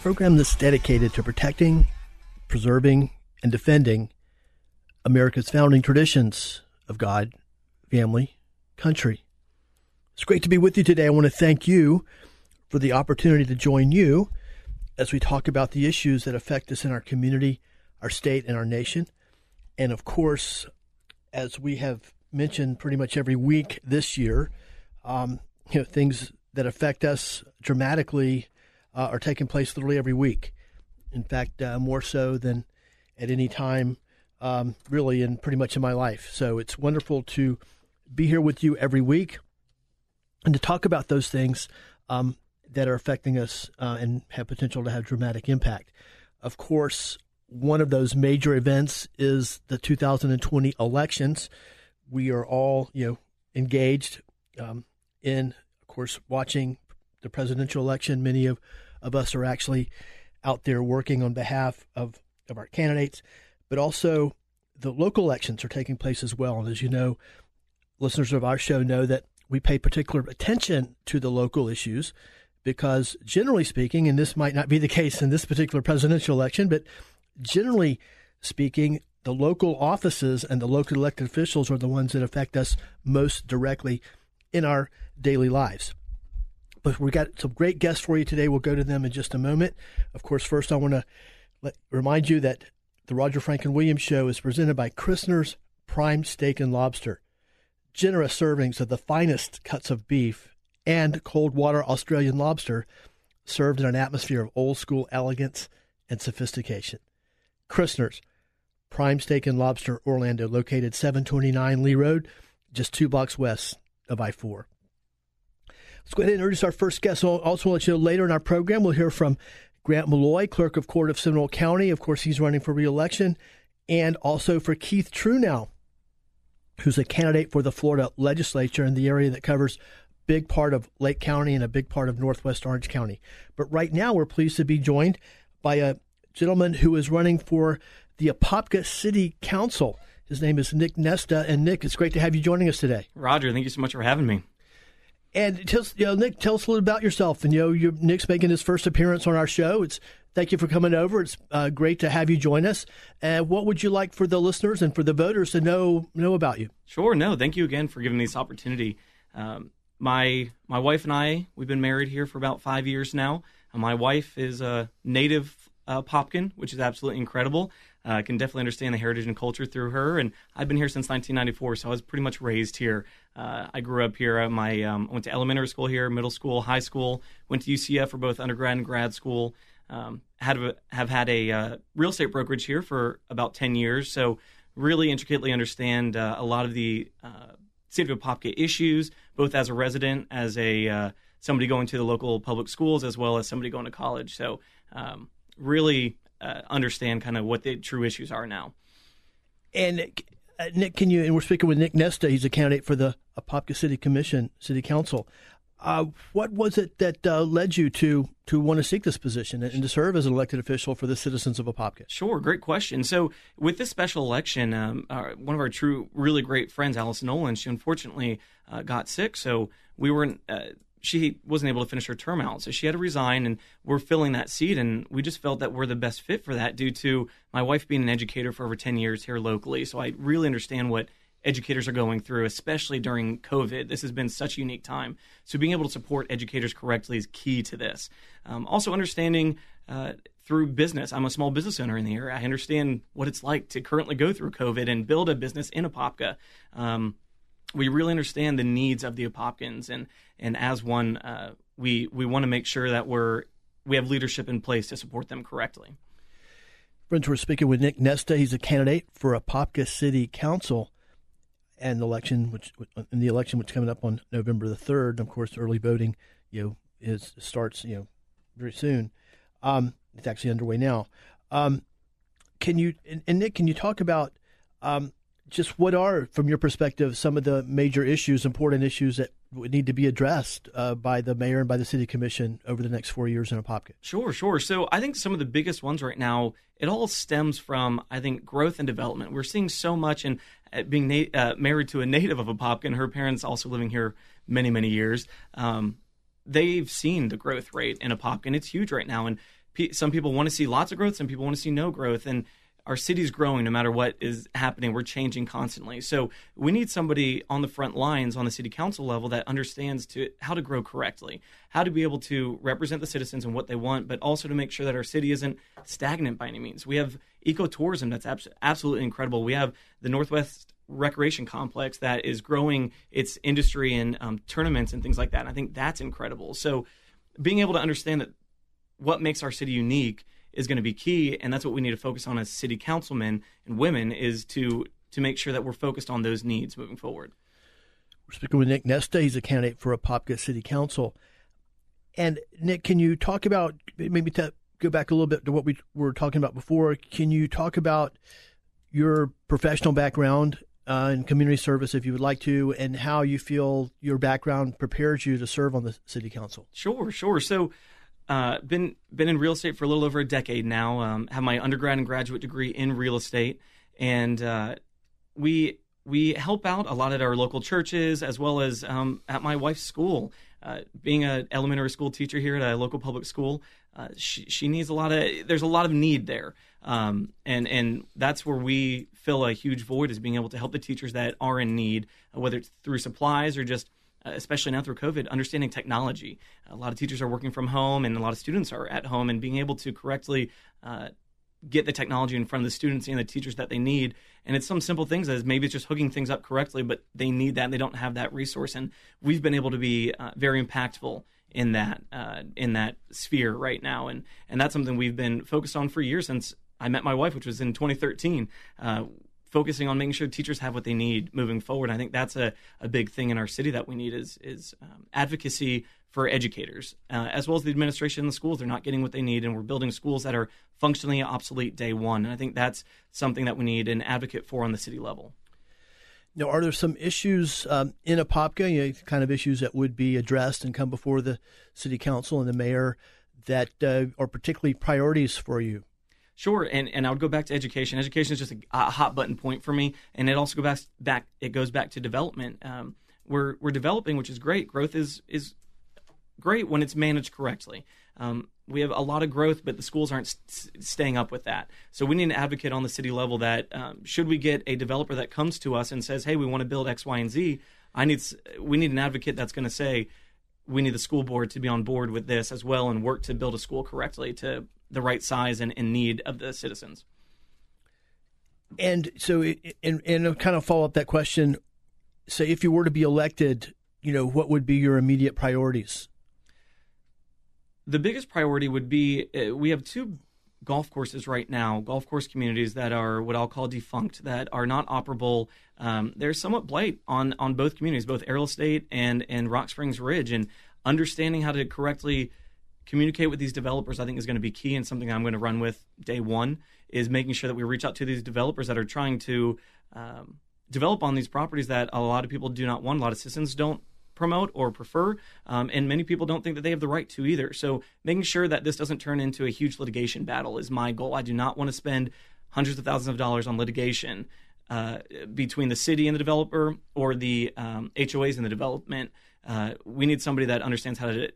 program that's dedicated to protecting, preserving, and defending America's founding traditions of God, family, country. It's great to be with you today. I want to thank you for the opportunity to join you as we talk about the issues that affect us in our community, our state, and our nation. And of course, as we have mentioned pretty much every week this year, um, you know, things that affect us dramatically uh, are taking place literally every week. In fact, uh, more so than at any time, um, really, in pretty much in my life. So it's wonderful to be here with you every week and to talk about those things um, that are affecting us uh, and have potential to have dramatic impact. Of course, one of those major events is the 2020 elections. We are all, you know, engaged um, in, of course, watching the presidential election. Many of, of us are actually out there working on behalf of, of our candidates, but also the local elections are taking place as well. And as you know, listeners of our show know that we pay particular attention to the local issues because, generally speaking, and this might not be the case in this particular presidential election, but generally speaking, the local offices and the local elected officials are the ones that affect us most directly in our daily lives. But we got some great guests for you today. We'll go to them in just a moment. Of course, first I want to remind you that the Roger Franklin Williams Show is presented by Christner's Prime Steak and Lobster. Generous servings of the finest cuts of beef and cold water Australian lobster served in an atmosphere of old school elegance and sophistication. Christner's Prime Steak and Lobster Orlando, located 729 Lee Road, just two blocks west of I 4. Let's go ahead and introduce our first guest. I'll also let you know later in our program, we'll hear from Grant Malloy, Clerk of Court of Seminole County. Of course, he's running for reelection. And also for Keith Truenow, who's a candidate for the Florida legislature in the area that covers big part of Lake County and a big part of Northwest Orange County. But right now, we're pleased to be joined by a gentleman who is running for the Apopka City Council. His name is Nick Nesta. And Nick, it's great to have you joining us today. Roger, thank you so much for having me. And tell you know, Nick, tell us a little about yourself. And you know, Nick's making his first appearance on our show. It's thank you for coming over. It's uh, great to have you join us. And what would you like for the listeners and for the voters to know know about you? Sure. No, thank you again for giving me this opportunity. Um, my my wife and I we've been married here for about five years now. Uh, my wife is a native uh, Popkin, which is absolutely incredible. Uh, I can definitely understand the heritage and culture through her, and I've been here since 1994, so I was pretty much raised here. Uh, I grew up here. My um, I went to elementary school here, middle school, high school. Went to UCF for both undergrad and grad school. Um, had a, have had a uh, real estate brokerage here for about 10 years, so really intricately understand uh, a lot of the uh, city of Apopka issues, both as a resident, as a uh, somebody going to the local public schools, as well as somebody going to college. So um, really uh, understand kind of what the true issues are now. And uh, Nick, can you? And we're speaking with Nick Nesta. He's a candidate for the Apopka City Commission, City Council. Uh, what was it that uh, led you to to want to seek this position and to serve as an elected official for the citizens of Apopka? Sure, great question. So, with this special election, um, uh, one of our true, really great friends, Alice Nolan, she unfortunately uh, got sick. So we were uh, she wasn't able to finish her term out. So she had to resign, and we're filling that seat. And we just felt that we're the best fit for that due to my wife being an educator for over 10 years here locally. So I really understand what educators are going through, especially during COVID. This has been such a unique time. So being able to support educators correctly is key to this. Um, also, understanding uh, through business. I'm a small business owner in the area. I understand what it's like to currently go through COVID and build a business in Apopka. Um, we really understand the needs of the Apopkans, and and as one, uh, we we want to make sure that we're we have leadership in place to support them correctly. Friends, we're speaking with Nick Nesta. He's a candidate for Apopka City Council and election, which in the election which is coming up on November the third. Of course, early voting, you know, is starts you know very soon. Um, it's actually underway now. Um, can you and, and, Nick? Can you talk about um, just what are, from your perspective, some of the major issues, important issues that would need to be addressed uh, by the mayor and by the city commission over the next four years in Apopka? Sure, sure. So I think some of the biggest ones right now, it all stems from I think growth and development. We're seeing so much, and uh, being na- uh, married to a native of Apopka, and her parents also living here many many years. Um, they've seen the growth rate in Apopka, and it's huge right now. And pe- some people want to see lots of growth, some people want to see no growth, and our city's growing no matter what is happening. We're changing constantly. So we need somebody on the front lines on the city council level that understands to how to grow correctly, how to be able to represent the citizens and what they want, but also to make sure that our city isn't stagnant by any means. We have ecotourism that's abs- absolutely incredible. We have the Northwest recreation complex that is growing its industry and um, tournaments and things like that. And I think that's incredible. So being able to understand that what makes our city unique is going to be key, and that's what we need to focus on as city councilmen and women is to to make sure that we're focused on those needs moving forward. We're speaking with Nick Nesta. He's a candidate for Apopka City Council. And Nick, can you talk about maybe to go back a little bit to what we were talking about before? Can you talk about your professional background uh, in community service, if you would like to, and how you feel your background prepares you to serve on the city council? Sure, sure. So uh, been been in real estate for a little over a decade now. Um, have my undergrad and graduate degree in real estate, and uh, we we help out a lot at our local churches as well as um, at my wife's school. Uh, being an elementary school teacher here at a local public school, uh, she, she needs a lot of. There's a lot of need there, um, and and that's where we fill a huge void is being able to help the teachers that are in need, whether it's through supplies or just especially now through COVID, understanding technology. A lot of teachers are working from home, and a lot of students are at home, and being able to correctly uh, get the technology in front of the students and the teachers that they need. And it's some simple things as maybe it's just hooking things up correctly, but they need that and they don't have that resource. And we've been able to be uh, very impactful in that uh, in that sphere right now, and and that's something we've been focused on for years since I met my wife, which was in 2013. Focusing on making sure teachers have what they need moving forward. I think that's a, a big thing in our city that we need is is um, advocacy for educators uh, as well as the administration in the schools. They're not getting what they need, and we're building schools that are functionally obsolete day one. And I think that's something that we need an advocate for on the city level. Now, are there some issues um, in Apopka, you know, kind of issues that would be addressed and come before the city council and the mayor that uh, are particularly priorities for you? Sure, and and I would go back to education. Education is just a, a hot button point for me, and it also goes back back. It goes back to development. Um, we're we're developing, which is great. Growth is is great when it's managed correctly. Um, we have a lot of growth, but the schools aren't st- staying up with that. So we need an advocate on the city level that um, should we get a developer that comes to us and says, "Hey, we want to build X, Y, and Z," I need we need an advocate that's going to say, "We need the school board to be on board with this as well and work to build a school correctly to the right size and, and need of the citizens. And so, and, and kind of follow up that question. So, if you were to be elected, you know, what would be your immediate priorities? The biggest priority would be uh, we have two golf courses right now, golf course communities that are what I'll call defunct, that are not operable. Um, they're somewhat blight on on both communities, both Errol Estate and and Rock Springs Ridge, and understanding how to correctly communicate with these developers, I think, is going to be key and something I'm going to run with day one is making sure that we reach out to these developers that are trying to um, develop on these properties that a lot of people do not want, a lot of citizens don't promote or prefer, um, and many people don't think that they have the right to either. So making sure that this doesn't turn into a huge litigation battle is my goal. I do not want to spend hundreds of thousands of dollars on litigation uh, between the city and the developer or the um, HOAs and the development. Uh, we need somebody that understands how to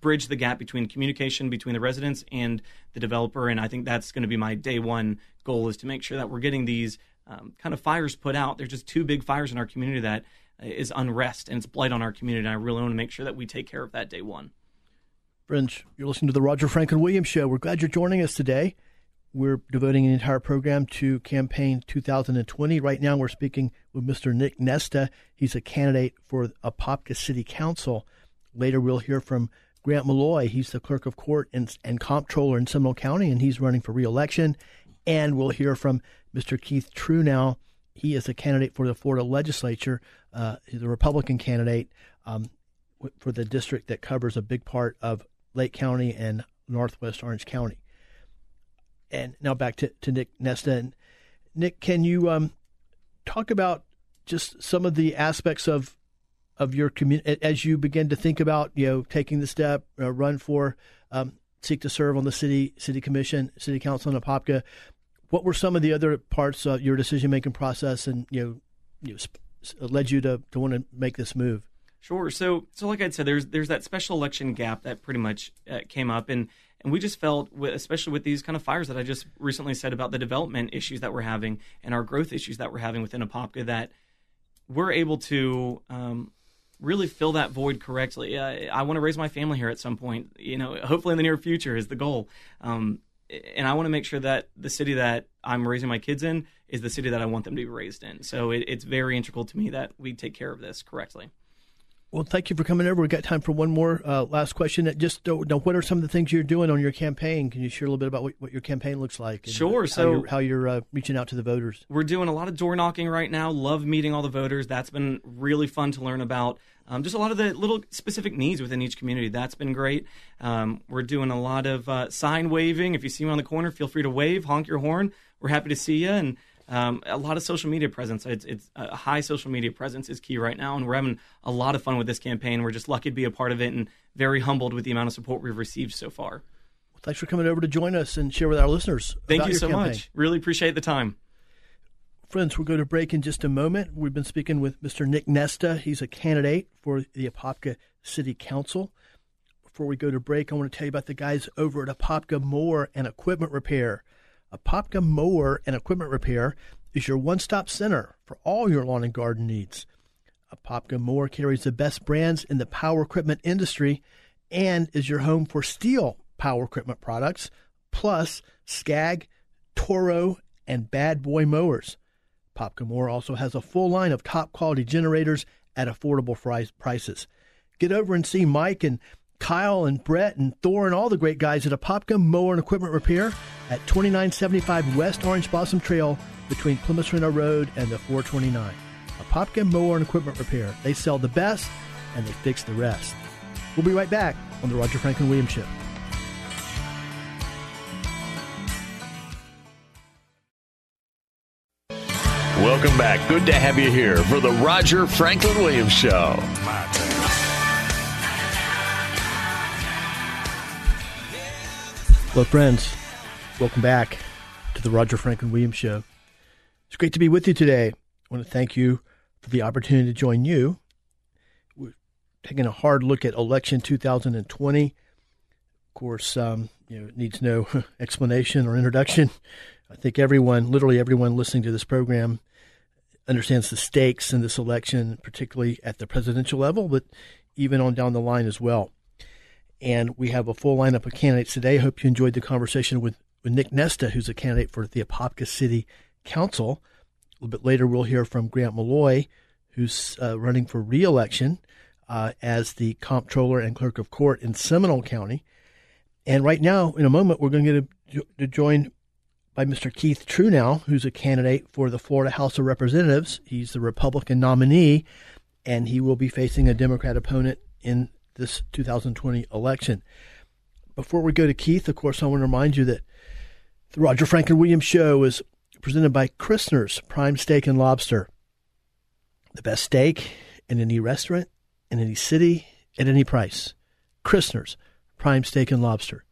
bridge the gap between communication between the residents and the developer. And I think that's going to be my day one goal is to make sure that we're getting these um, kind of fires put out. There's just two big fires in our community that is unrest and it's blight on our community. And I really want to make sure that we take care of that day one. Friends, you're listening to the Roger Franklin Williams Show. We're glad you're joining us today. We're devoting an entire program to campaign 2020. Right now, we're speaking with Mr. Nick Nesta. He's a candidate for Apopka City Council. Later, we'll hear from Grant Malloy. He's the clerk of court and, and comptroller in Seminole County, and he's running for reelection. And we'll hear from Mr. Keith Truenow. He is a candidate for the Florida legislature. Uh, he's a Republican candidate um, for the district that covers a big part of Lake County and Northwest Orange County. And now back to, to Nick Nesta. And Nick, can you um, talk about just some of the aspects of of your community as you begin to think about you know taking the step, uh, run for, um, seek to serve on the city city commission, city council in Apopka. What were some of the other parts of your decision making process, and you know, you know, led you to to want to make this move? Sure. So, so like I said, there's there's that special election gap that pretty much uh, came up, and and we just felt, especially with these kind of fires that I just recently said about the development issues that we're having and our growth issues that we're having within Apopka, that we're able to um, really fill that void correctly. Uh, I want to raise my family here at some point. You know, hopefully in the near future is the goal. Um, and I want to make sure that the city that I'm raising my kids in is the city that I want them to be raised in. So it, it's very integral to me that we take care of this correctly. Well, thank you for coming over. We've got time for one more uh, last question. That Just uh, know, what are some of the things you're doing on your campaign? Can you share a little bit about what, what your campaign looks like? sure. How so you're, how you're uh, reaching out to the voters. We're doing a lot of door knocking right now. Love meeting all the voters. That's been really fun to learn about. Um, just a lot of the little specific needs within each community. That's been great. Um, we're doing a lot of uh, sign waving. If you see me on the corner, feel free to wave, honk your horn. We're happy to see you. And um, a lot of social media presence. It's, it's, a high social media presence is key right now, and we're having a lot of fun with this campaign. We're just lucky to be a part of it, and very humbled with the amount of support we've received so far. Well, thanks for coming over to join us and share with our listeners. Thank you so campaign. much. Really appreciate the time. Friends, we'll go to break in just a moment. We've been speaking with Mr. Nick Nesta. He's a candidate for the Apopka City Council. Before we go to break, I want to tell you about the guys over at Apopka Mower and Equipment Repair. Apopka Mower and Equipment Repair is your one stop center for all your lawn and garden needs. Apopka Mower carries the best brands in the power equipment industry and is your home for Stihl power equipment products, plus Skag, Toro, and Bad Boy mowers. Apopka Mower also has a full line of top quality generators at affordable prices. Get over and see Mike and Kyle and Brett and Thor and all the great guys at Apopka Mower and Equipment Repair at 2975 West Orange Blossom Trail between Plymouth Sorrento Road and the 429. Apopka Mower and Equipment Repair. They sell the best and they fix the rest. We'll be right back on the Roger Franklin Williams Show. Welcome back. Good to have you here for the Roger Franklin Williams Show. Hello, friends. Welcome back to the Roger Franklin Williams Show. It's great to be with you today. I want to thank you for the opportunity to join you. We're taking a hard look at election 2020. Of course, um, you know, it needs no explanation or introduction. I think everyone, literally everyone listening to this program, understands the stakes in this election, particularly at the presidential level, but even on down the line as well. And we have a full lineup of candidates today. I hope you enjoyed the conversation with, with Nick Nesta, who's a candidate for the Apopka City Council. A little bit later, we'll hear from Grant Malloy, who's uh, running for reelection uh, as the comptroller and clerk of court in Seminole County. And right now, in a moment, we're going to get to join by Mr. Keith Truenow, who's a candidate for the Florida House of Representatives. He's the Republican nominee, and he will be facing a Democrat opponent in this 2020 election. Before we go to Keith, of course, I want to remind you that the Roger Franklin Williams Show is presented by Christner's Prime Steak and Lobster. The best steak in any restaurant, in any city, at any price. Christner's Prime Steak and Lobster,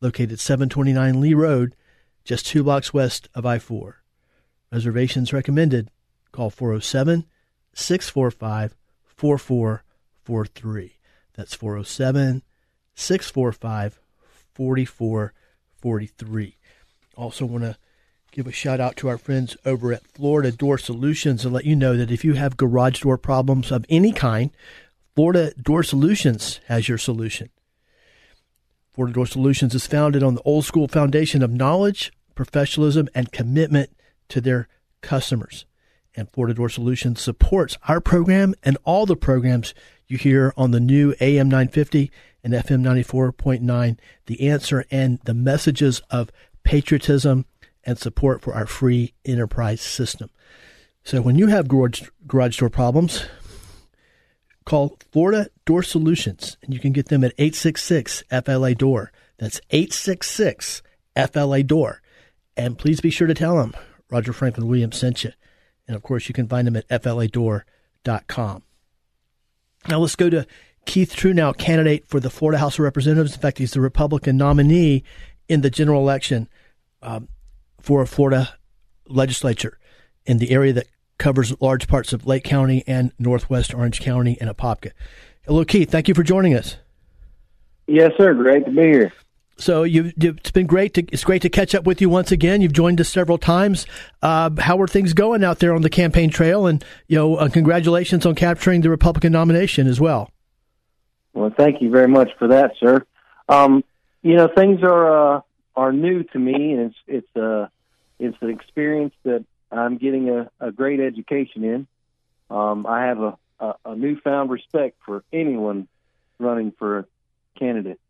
located 729 Lee Road, just two blocks west of I 4. Reservations recommended. Call 407 645 4443. That's 407 645 4443. Also, want to give a shout out to our friends over at Florida Door Solutions and let you know that if you have garage door problems of any kind, Florida Door Solutions has your solution. Florida Door Solutions is founded on the old school foundation of knowledge, professionalism, and commitment to their customers. And Florida Door Solutions supports our program and all the programs you hear on the new AM 950 and FM 94.9, the answer and the messages of patriotism and support for our free enterprise system. So when you have garage, garage door problems, call Florida Door Solutions and you can get them at 866 FLA Door. That's 866 FLA Door. And please be sure to tell them Roger Franklin Williams sent you. And of course, you can find him at fladoor.com. Now let's go to Keith Truenow, candidate for the Florida House of Representatives. In fact, he's the Republican nominee in the general election um, for Florida legislature in the area that covers large parts of Lake County and Northwest Orange County and Apopka. Hello, Keith. Thank you for joining us. Yes, sir. Great to be here. So you, it's been great to it's great to catch up with you once again. You've joined us several times. Uh, how are things going out there on the campaign trail? And you know, uh, congratulations on capturing the Republican nomination as well. Well, thank you very much for that, sir. Um, you know, things are uh, are new to me, and it's it's uh, it's an experience that I'm getting a, a great education in. Um, I have a, a, a newfound respect for anyone running for a candidate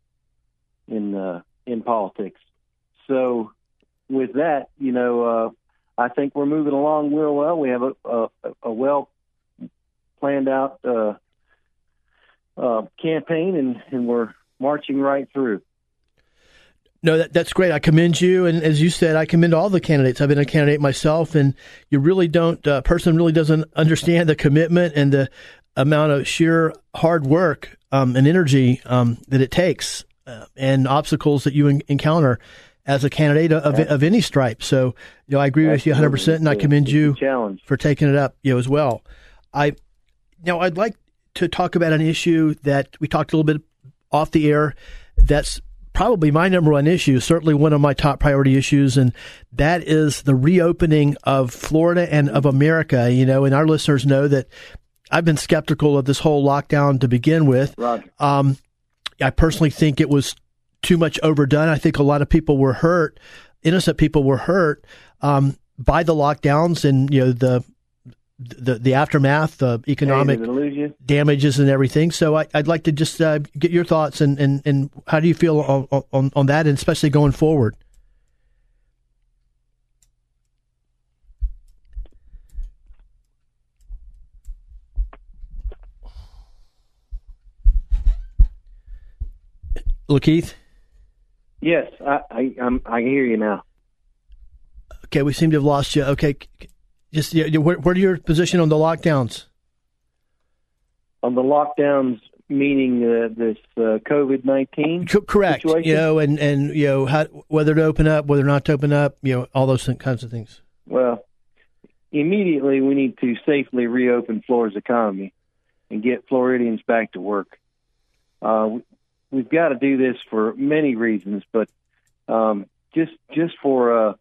in uh, in politics. So, with that, you know, uh, I think we're moving along real well. We have a, a, a well planned out uh, uh, campaign, and, and we're marching right through. No, that, that's great. I commend you, and as you said, I commend all the candidates. I've been a candidate myself, and you really don't. Uh, person really doesn't understand the commitment and the amount of sheer hard work um, and energy um, that it takes, and obstacles that you en- encounter as a candidate of, of any stripe. So, you know, I agree with you 100, percent and I commend you for taking it up, you know, as well. I now I'd like to talk about an issue that we talked a little bit off the air. That's probably my number one issue, certainly one of my top priority issues, and that is the reopening of Florida and of America. You know, and our listeners know that I've been skeptical of this whole lockdown to begin with. Um, I personally think it was too much overdone. I think a lot of people were hurt, innocent people were hurt um, by the lockdowns and you know the the the aftermath, the economic damages and everything. So I, would like to just uh, get your thoughts and, and, and how do you feel on, on, on that, and especially going forward. Look, Keith. Yes, I, I, I'm, I hear you now. Okay, we seem to have lost you. Okay, just yeah, where, where are your position on the lockdowns? On the lockdowns, meaning uh, this uh, COVID nineteen. correct. Situation? You know, and and you know how, whether to open up, whether not to open up. You know, all those kinds of things. Well, immediately we need to safely reopen Florida's economy and get Floridians back to work. Uh, we've got to do this for many reasons, but um, just just for uh,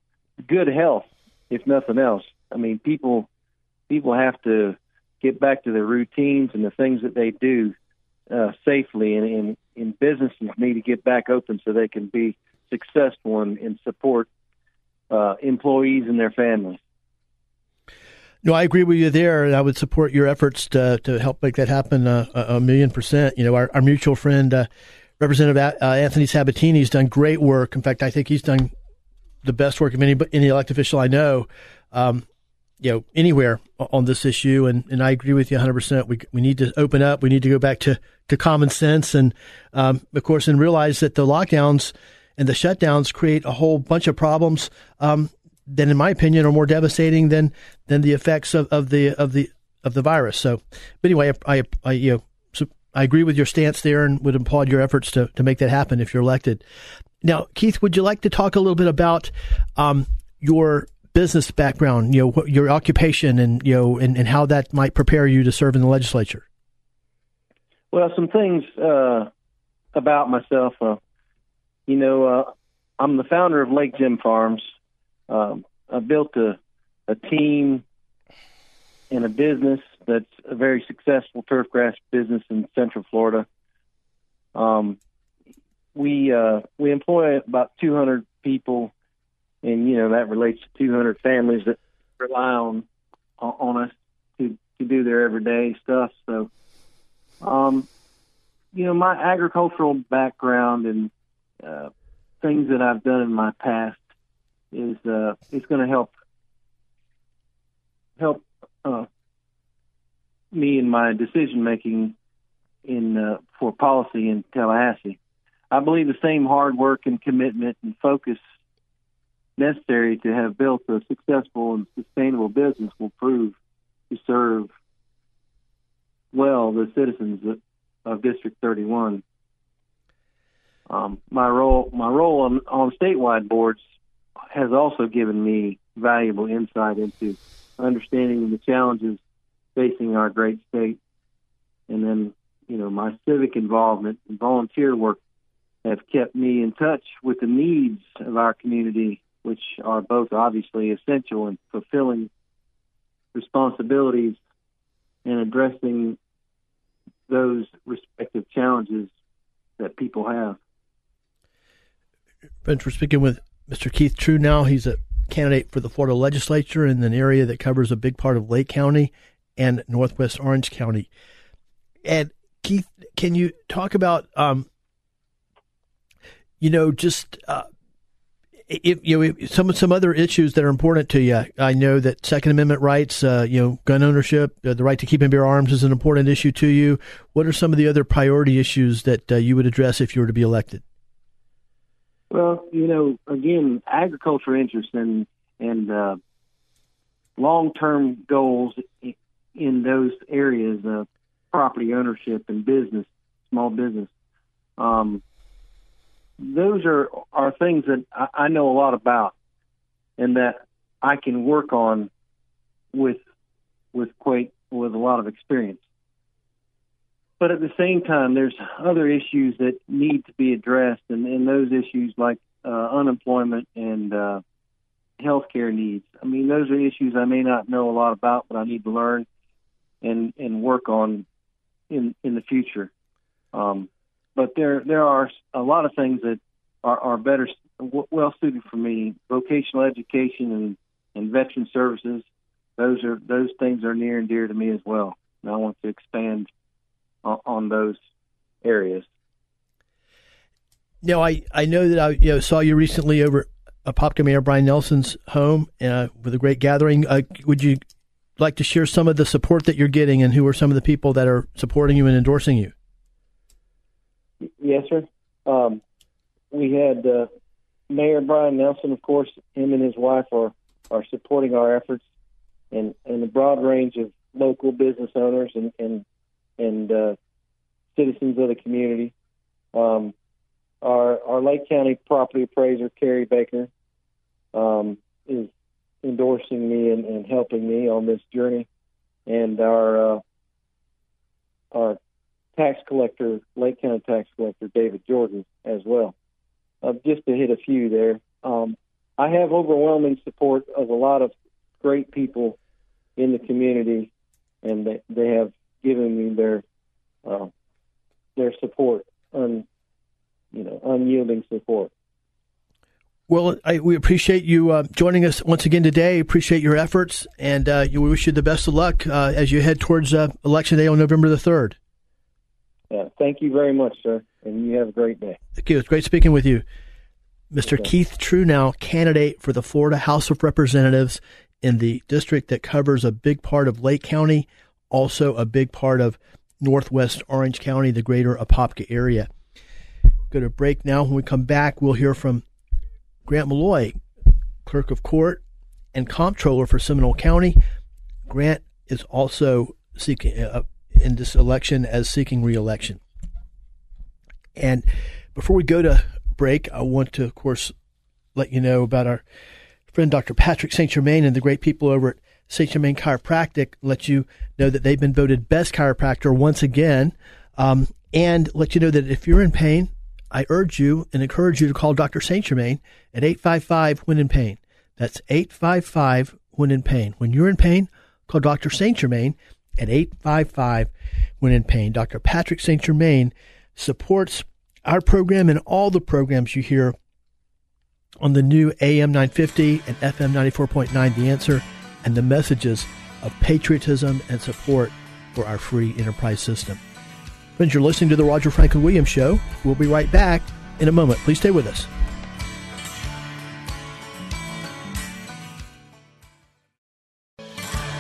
good health, if nothing else. I mean, people people have to get back to their routines and the things that they do uh, safely, and, and businesses need to get back open so they can be successful and, and support uh, employees and their families. No, I agree with you there, and I would support your efforts to to help make that happen uh, a, a, million percent. You know, our, our mutual friend uh, Representative uh, Anthony Sabatini has done great work. In fact, I think he's done the best work of any any elected official I know. Um, you know anywhere on this issue and, and I agree with you 100% we, we need to open up we need to go back to, to common sense and um, of course and realize that the lockdowns and the shutdowns create a whole bunch of problems um, that in my opinion are more devastating than than the effects of, of the of the of the virus so but anyway I, I, I you know I agree with your stance there and would applaud your efforts to, to make that happen if you're elected now Keith would you like to talk a little bit about um, your business background, you know, your occupation and, you know, and, and how that might prepare you to serve in the legislature? Well, some things uh, about myself. Uh, you know, uh, I'm the founder of Lake Jem Farms. Um, I built a, a team and a business that's a very successful turfgrass business in Central Florida. Um, we uh, we employ about 200 people and you know that relates to 200 families that rely on on us to to do their everyday stuff. So, um, you know, my agricultural background and uh, things that I've done in my past is uh, is going to help help uh, me in my decision making in uh, for policy in Tallahassee. I believe the same hard work and commitment and focus necessary to have built a successful and sustainable business will prove to serve well the citizens of, of District 31. Um, my role, my role on, on statewide boards has also given me valuable insight into understanding the challenges facing our great state. And then, you know, my civic involvement and volunteer work have kept me in touch with the needs of our community, which are both obviously essential in fulfilling responsibilities and addressing those respective challenges that people have. Friends, we're speaking with Mr. Keith Truenow. He's a candidate for the Florida legislature in an area that covers a big part of Lake County and Northwest Orange County. And Keith, can you talk about, um, you know, just uh, if, you know some some other issues that are important to you? I know that Second Amendment rights, uh, you know, gun ownership, uh, the right to keep and bear arms is an important issue to you. What are some of the other priority issues that uh, you would address if you were to be elected? Well, you know, again, agriculture interests and and uh, long term goals in those areas of property ownership and business, small business. Um, those are are things that I, I know a lot about, and that I can work on with with quite with a lot of experience. But at the same time, there's other issues that need to be addressed, and, and those issues like uh, unemployment and uh, healthcare needs. I mean, those are issues I may not know a lot about, but I need to learn and and work on in in the future. Um, but there there are a lot of things that are, are better well suited for me. Vocational education and and veteran services. Those are those things are near and dear to me as well. And I want to expand on, on those areas. Now, I, I know that I you know, saw you recently over at Apopka Mayor Bryan Nelson's home uh, with a great gathering. Uh, would you like to share some of the support that you're getting and who are some of the people that are supporting you and endorsing you? Yes, sir. Um, we had uh, Mayor Bryan Nelson, of course, him and his wife are, are supporting our efforts and, and a broad range of local business owners and, and and uh, citizens of the community. Um, our our Lake County property appraiser Carey Baker um, is endorsing me and, and, helping me on this journey, and our uh, our tax collector, Lake County tax collector David Jordan as well. Uh, just to hit a few there, um, I have overwhelming support of a lot of great people in the community, and they, they have given me their uh, their support, un, you know, unyielding support. Well, I, we appreciate you uh, joining us once again today. Appreciate your efforts, and uh, we wish you the best of luck uh, as you head towards uh, Election Day on November the third. Yeah, thank you very much, sir, and you have a great day. Thank you. It's great speaking with you, Mr. Okay. Keith Truenow candidate for the Florida House of Representatives in the district that covers a big part of Lake County, also a big part of northwest Orange County, the greater Apopka area. Go to break now. When we come back, we'll hear from Grant Malloy, clerk of court and comptroller for Seminole County. Grant is also seeking uh, in this election as seeking reelection. And before we go to break, I want to, of course, let you know about our friend Dr. Patrick St. Germain and the great people over at St. Germain Chiropractic let you know that they've been voted best chiropractor once again. Um, and let you know that if you're in pain, I urge you and encourage you to call Dr. St. Germain at 855 when in pain. That's 855 when in pain. When you're in pain, call Dr. St. Germain at 855 when in pain. Dr. Patrick St. Germain supports our program and all the programs you hear on the new AM 950 and FM 94.9 The Answer and the messages of patriotism and support for our free enterprise system. Friends, you're listening to the Roger Franklin Williams Show. We'll be right back in a moment. Please stay with us.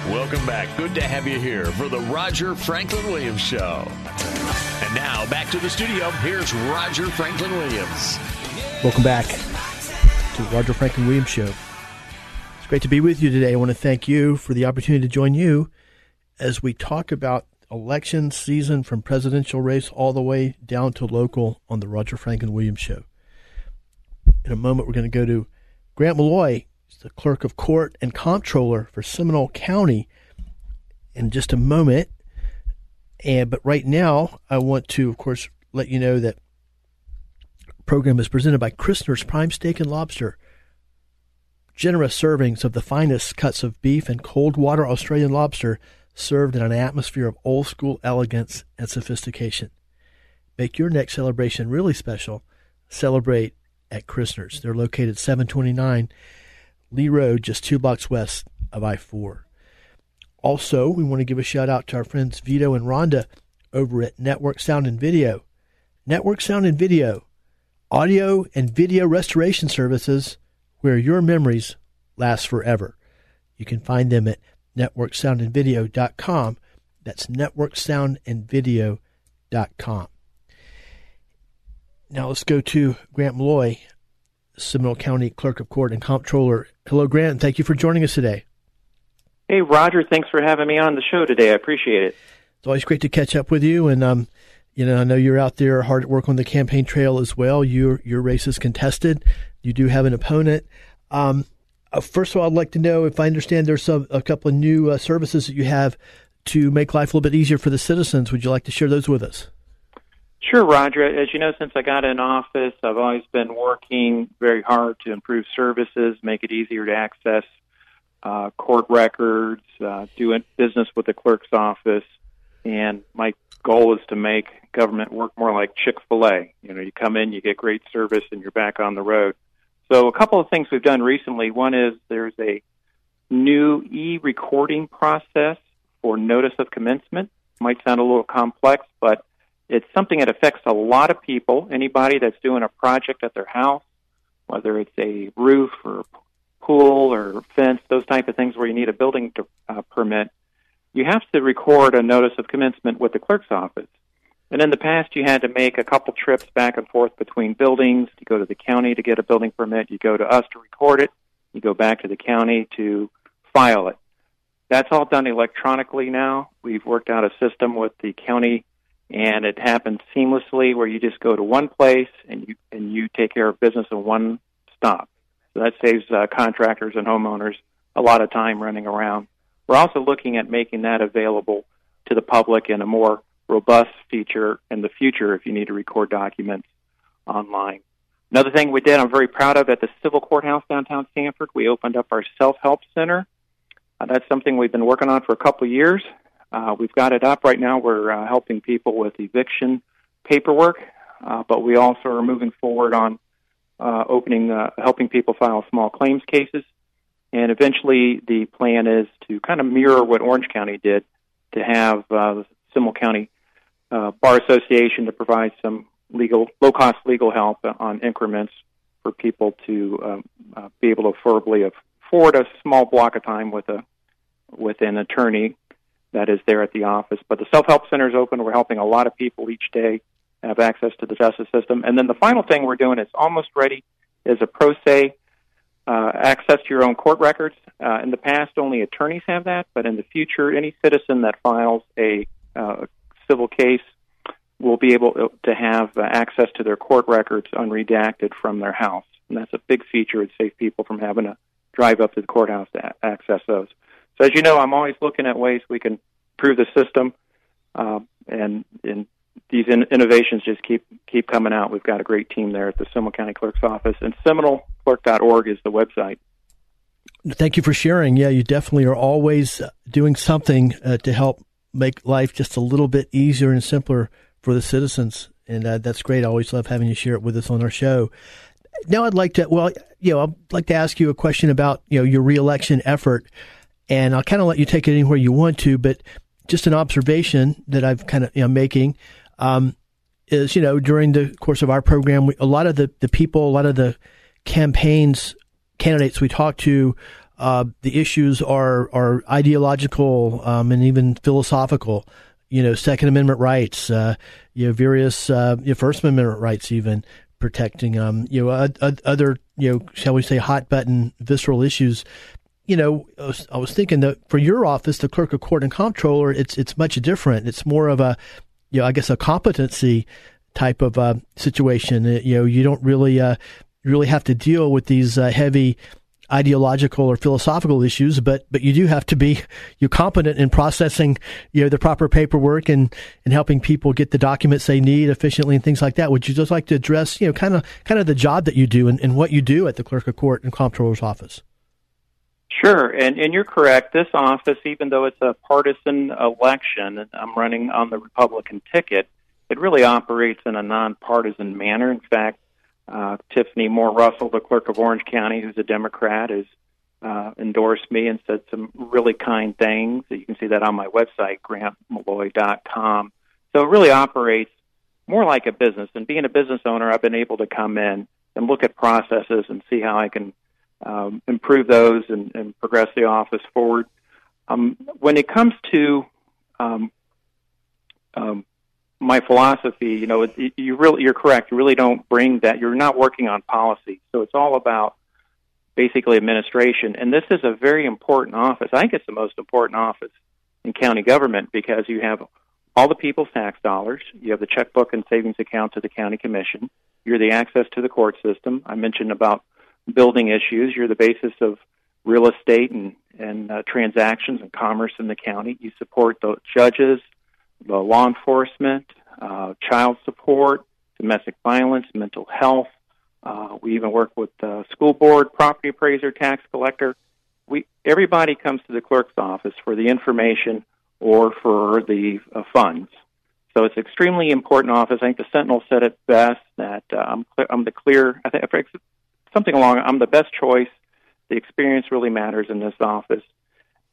Welcome back. Good to have you here for the Roger Franklin Williams Show. And now back to the studio. Here's Roger Franklin Williams. Welcome back to the Roger Franklin Williams Show. It's great to be with you today. I want to thank you for the opportunity to join you as we talk about election season from presidential race all the way down to local on the Roger Franklin Williams Show. In a moment, we're going to go to Grant Malloy, the clerk of court and comptroller for Seminole County, in just a moment. And but right now, I want to, of course, let you know that program is presented by Christner's Prime Steak and Lobster. Generous servings of the finest cuts of beef and cold water Australian lobster served in an atmosphere of old school elegance and sophistication. Make your next celebration really special. Celebrate at Christner's. They're located 729 Lee Road, just two blocks west of I 4. Also, we want to give a shout out to our friends Vito and Rhonda over at Network Sound and Video. Network Sound and Video, audio and video restoration services where your memories last forever. You can find them at networksoundandvideo.com. That's networksoundandvideo.com. Now let's go to Grant Malloy, Seminole County Clerk of Court and Comptroller. Hello, Grant. Thank you for joining us today. Hey, Roger. Thanks for having me on the show today. I appreciate it. It's always great to catch up with you. And, um, you know, I know you're out there hard at work on the campaign trail as well. Your, your race is contested. You do have an opponent. Um, uh, first of all, I'd like to know if I understand there's some, a couple of new uh, services that you have to make life a little bit easier for the citizens. Would you like to share those with us? Sure, Roger. As you know, since I got in office, I've always been working very hard to improve services, make it easier to access uh, court records, uh, doing business with the clerk's office, and my goal is to make government work more like Chick Fil A. You know, you come in, you get great service, and you're back on the road. So, a couple of things we've done recently. One is there's a new e-recording process for notice of commencement. Might sound a little complex, but it's something that affects a lot of people. Anybody that's doing a project at their house, whether it's a roof or pool or fence, those type of things where you need a building to, uh, permit, you have to record a notice of commencement with the clerk's office. And in the past, you had to make a couple trips back and forth between buildings. You go to the county to get a building permit. You go to us to record it. You go back to the county to file it. That's all done electronically now. We've worked out a system with the county and it happens seamlessly where you just go to one place and you and you take care of business in one stop. So that saves uh, contractors and homeowners a lot of time running around. We're also looking at making that available to the public in a more robust feature in the future if you need to record documents online. Another thing we did, I'm very proud of, at the Civil Courthouse downtown Sanford, we opened up our self help center. Uh, that's something we've been working on for a couple of years. Uh, we've got it up right now. We're uh, helping people with eviction paperwork, uh, but we also are moving forward on uh, opening, uh, helping people file small claims cases. And eventually, the plan is to kind of mirror what Orange County did to have uh, Seminole County uh, Bar Association to provide some legal, low cost legal help on increments for people to um, uh, be able to affordably afford a small block of time with a with an attorney that is there at the office. But the self help center is open. We're helping a lot of people each day have access to the justice system. And then the final thing we're doing is almost ready is a pro se uh, access to your own court records. Uh, in the past, only attorneys have that, but in the future, any citizen that files a uh, civil case will be able to have uh, access to their court records unredacted from their house. And that's a big feature. It saves people from having to drive up to the courthouse to access those. So as you know, I'm always looking at ways we can improve the system, uh, and and these in- innovations just keep keep coming out. We've got a great team there at the Seminole County Clerk's Office, and SeminoleClerk.org is the website. Thank you for sharing. Yeah, you definitely are always doing something uh, to help make life just a little bit easier and simpler for the citizens, and uh, that's great. I always love having you share it with us on our show. Now, I'd like to well, you know, I'd like to ask you a question about you know your reelection effort and I'll kind of let you take it anywhere you want to, but just an observation that I've kind of you know making um, is you know during the course of our program, we, a lot of the the people, a lot of the campaigns candidates we talk to, uh, the issues are are ideological um, and even philosophical. you know, Second Amendment rights, uh, you know, various uh, you know, First Amendment rights, even protecting um, you know, other you know, shall we say, hot button visceral issues. You know, I was, I was thinking that for your office, the clerk of court and comptroller, it's it's much different. It's more of a, you know, I guess a competency type of uh, situation. You know, you don't really uh, really have to deal with these uh, heavy ideological or philosophical issues, but but you do have to be you're competent in processing you know the proper paperwork and and helping people get the documents they need efficiently and things like that. Would you just like to address you know kind of kind of the job that you do and, and what you do at the clerk of court and comptroller's office? Sure, and and you're correct. This office, even though it's a partisan election, I'm running on the Republican ticket, it really operates in a nonpartisan manner. In fact, uh, Tiffany Moore Russell, the clerk of Orange County, who's a Democrat, has uh, endorsed me and said some really kind things. You can see that on my website, grantmaloy.com. So it really operates more like a business. And being a business owner, I've been able to come in and look at processes and see how I can um, improve those and, and progress the office forward. Um, when it comes to um, um, my philosophy, you know, it, you really you're correct. You really don't bring that. You're not working on policy, so it's all about basically administration. And this is a very important office. I think it's the most important office in county government because you have all the people's tax dollars. You have the checkbook and savings accounts of the county commission. You're the access to the court system. I mentioned about building issues. You're the basis of real estate and and uh, transactions and commerce in the county. You support the judges, the law enforcement, uh, child support, domestic violence, mental health. Uh, we even work with the school board, property appraiser, tax collector. We everybody comes to the clerk's office for the information or for the uh, funds. So it's extremely important office. I think the Sentinel said it best that uh, I'm I'm the clear. I think something along. I'm the best choice. The experience really matters in this office,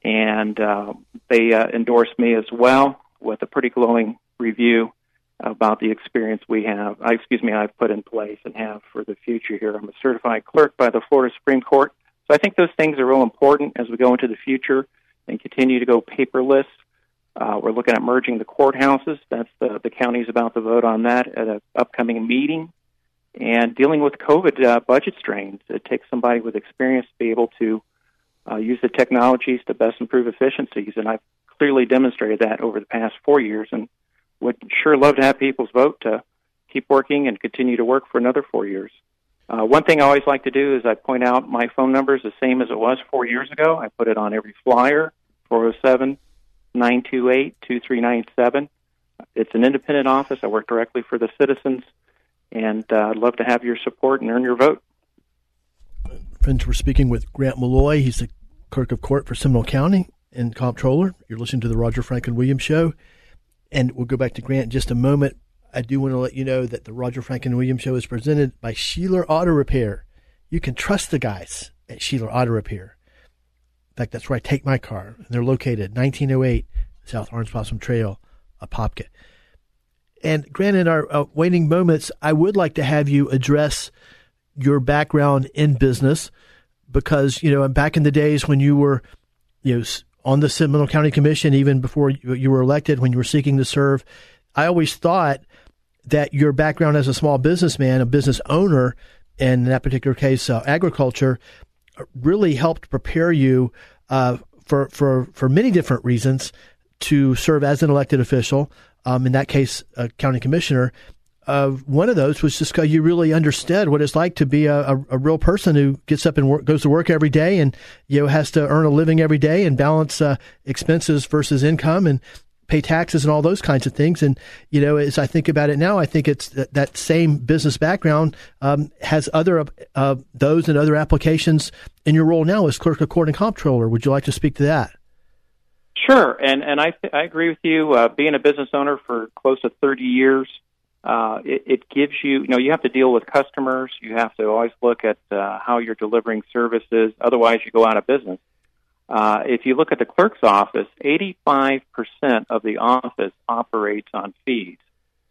and uh, they uh, me as well with a pretty glowing review about the experience we have, I, excuse me, I've put in place and have for the future here. I'm a certified clerk by the Florida Supreme Court. So I think those things are real important as we go into the future and continue to go paperless. Uh, we're looking at merging the courthouses. That's the, the county's about to vote on that at an upcoming meeting. And dealing with COVID uh, budget strains. It takes somebody with experience to be able to uh, use the technologies to best improve efficiencies. And I've clearly demonstrated that over the past four years and would sure love to have people's vote to keep working and continue to work for another four years. Uh, one thing I always like to do is I point out my phone number is the same as it was four years ago. I put it on every flyer, 407 928 2397. It's an independent office. I work directly for the citizens, and uh, I'd love to have your support and earn your vote. Friends, we're speaking with Grant Maloy. He's the clerk of court for Seminole County and comptroller. You're listening to the Roger Franklin Williams Show. And we'll go back to Grant in just a moment. I do want to let you know that the Roger Franklin Williams Show is presented by Sheeler Auto Repair. You can trust the guys at Sheeler Auto Repair. In fact, that's where I take my car. And they're located 1908 South Orange Blossom Trail, Apopka. And Grant, in our uh, waiting moments, I would like to have you address your background in business because, you know, back in the days when you were, you know, on the Seminole County Commission, even before you were elected, when you were seeking to serve, I always thought that your background as a small businessman, a business owner, and in that particular case, uh, agriculture, really helped prepare you uh, for for for many different reasons to serve as an elected official. Um, in that case, a county commissioner, uh, one of those was just because you really understood what it's like to be a, a, a real person who gets up and work, goes to work every day and you know has to earn a living every day and balance uh, expenses versus income and pay taxes and all those kinds of things. And you know, as I think about it now, I think it's that, that same business background um, has other uh, those and other applications in your role now as clerk of court and comptroller. Would you like to speak to that? Sure, and and I th- I agree with you. Uh, being a business owner for close to thirty years, uh, it, it gives you, you know, you have to deal with customers. You have to always look at uh, how you're delivering services. Otherwise, you go out of business. Uh, if you look at the clerk's office, 85% of the office operates on fees.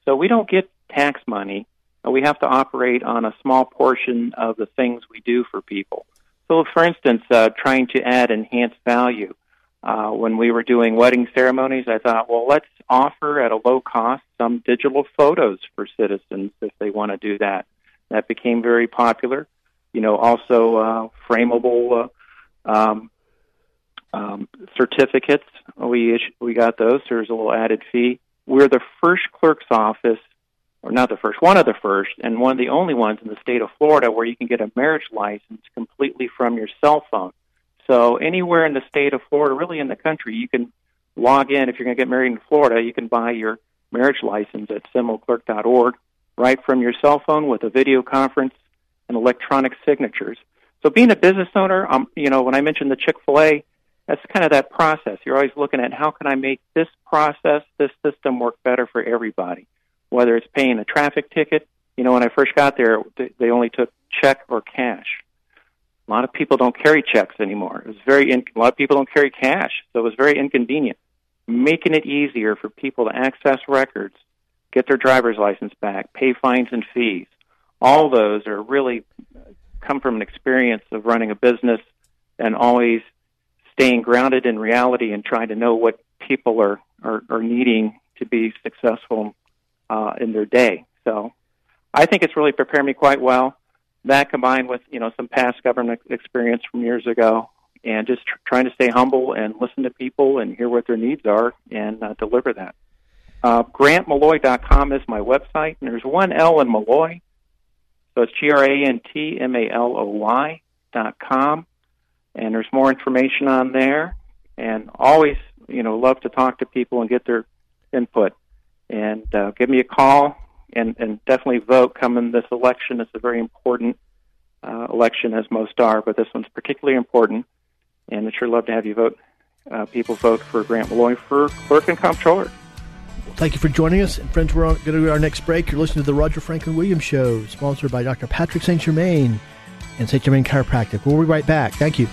So we don't get tax money. We have to operate on a small portion of the things we do for people. So, for instance, uh, trying to add enhanced value. Uh, when we were doing wedding ceremonies, I thought, well, let's offer at a low cost some digital photos for citizens if they want to do that. That became very popular. You know, also uh, frameable uh, um, um, certificates. We issued, we got those. There's a little added fee. We're the first clerk's office, or not the first, one of the first, and one of the only ones in the state of Florida where you can get a marriage license completely from your cell phone. So anywhere in the state of Florida, really in the country, you can log in. If you're going to get married in Florida, you can buy your marriage license at seminoleclerk.org right from your cell phone with a video conference and electronic signatures. So being a business owner, um, you know, when I mentioned the Chick Fil A, that's kind of that process. You're always looking at how can I make this process, this system work better for everybody. Whether it's paying a traffic ticket, you know, when I first got there, they only took check or cash. A lot of people don't carry checks anymore. It was very in, a lot of people don't carry cash, so it was very inconvenient. Making it easier for people to access records, get their driver's license back, pay fines and fees. All those are really come from an experience of running a business and always staying grounded in reality and trying to know what people are are, are needing to be successful uh, in their day. So, I think it's really prepared me quite well. That combined with you know some past government experience from years ago, and just tr- trying to stay humble and listen to people and hear what their needs are and uh, deliver that. Uh, GrantMaloy.com is my website, and there's one L in Maloy, so it's G R A N T M A L O Y dot com and there's more information on there. And always, you know, love to talk to people and get their input. And uh, give me a call and, and definitely vote coming this election. It's a very important uh, election, as most are, but this one's particularly important. And I'd sure love to have you vote. Uh, people vote for Grant Maloy for clerk and comptroller. Thank you for joining us. And friends, we're going to do our next break. You're listening to the Roger Franklin Williams Show, sponsored by Dr. Patrick St. Germain and St. Germain Chiropractic. We'll be right back. Thank you.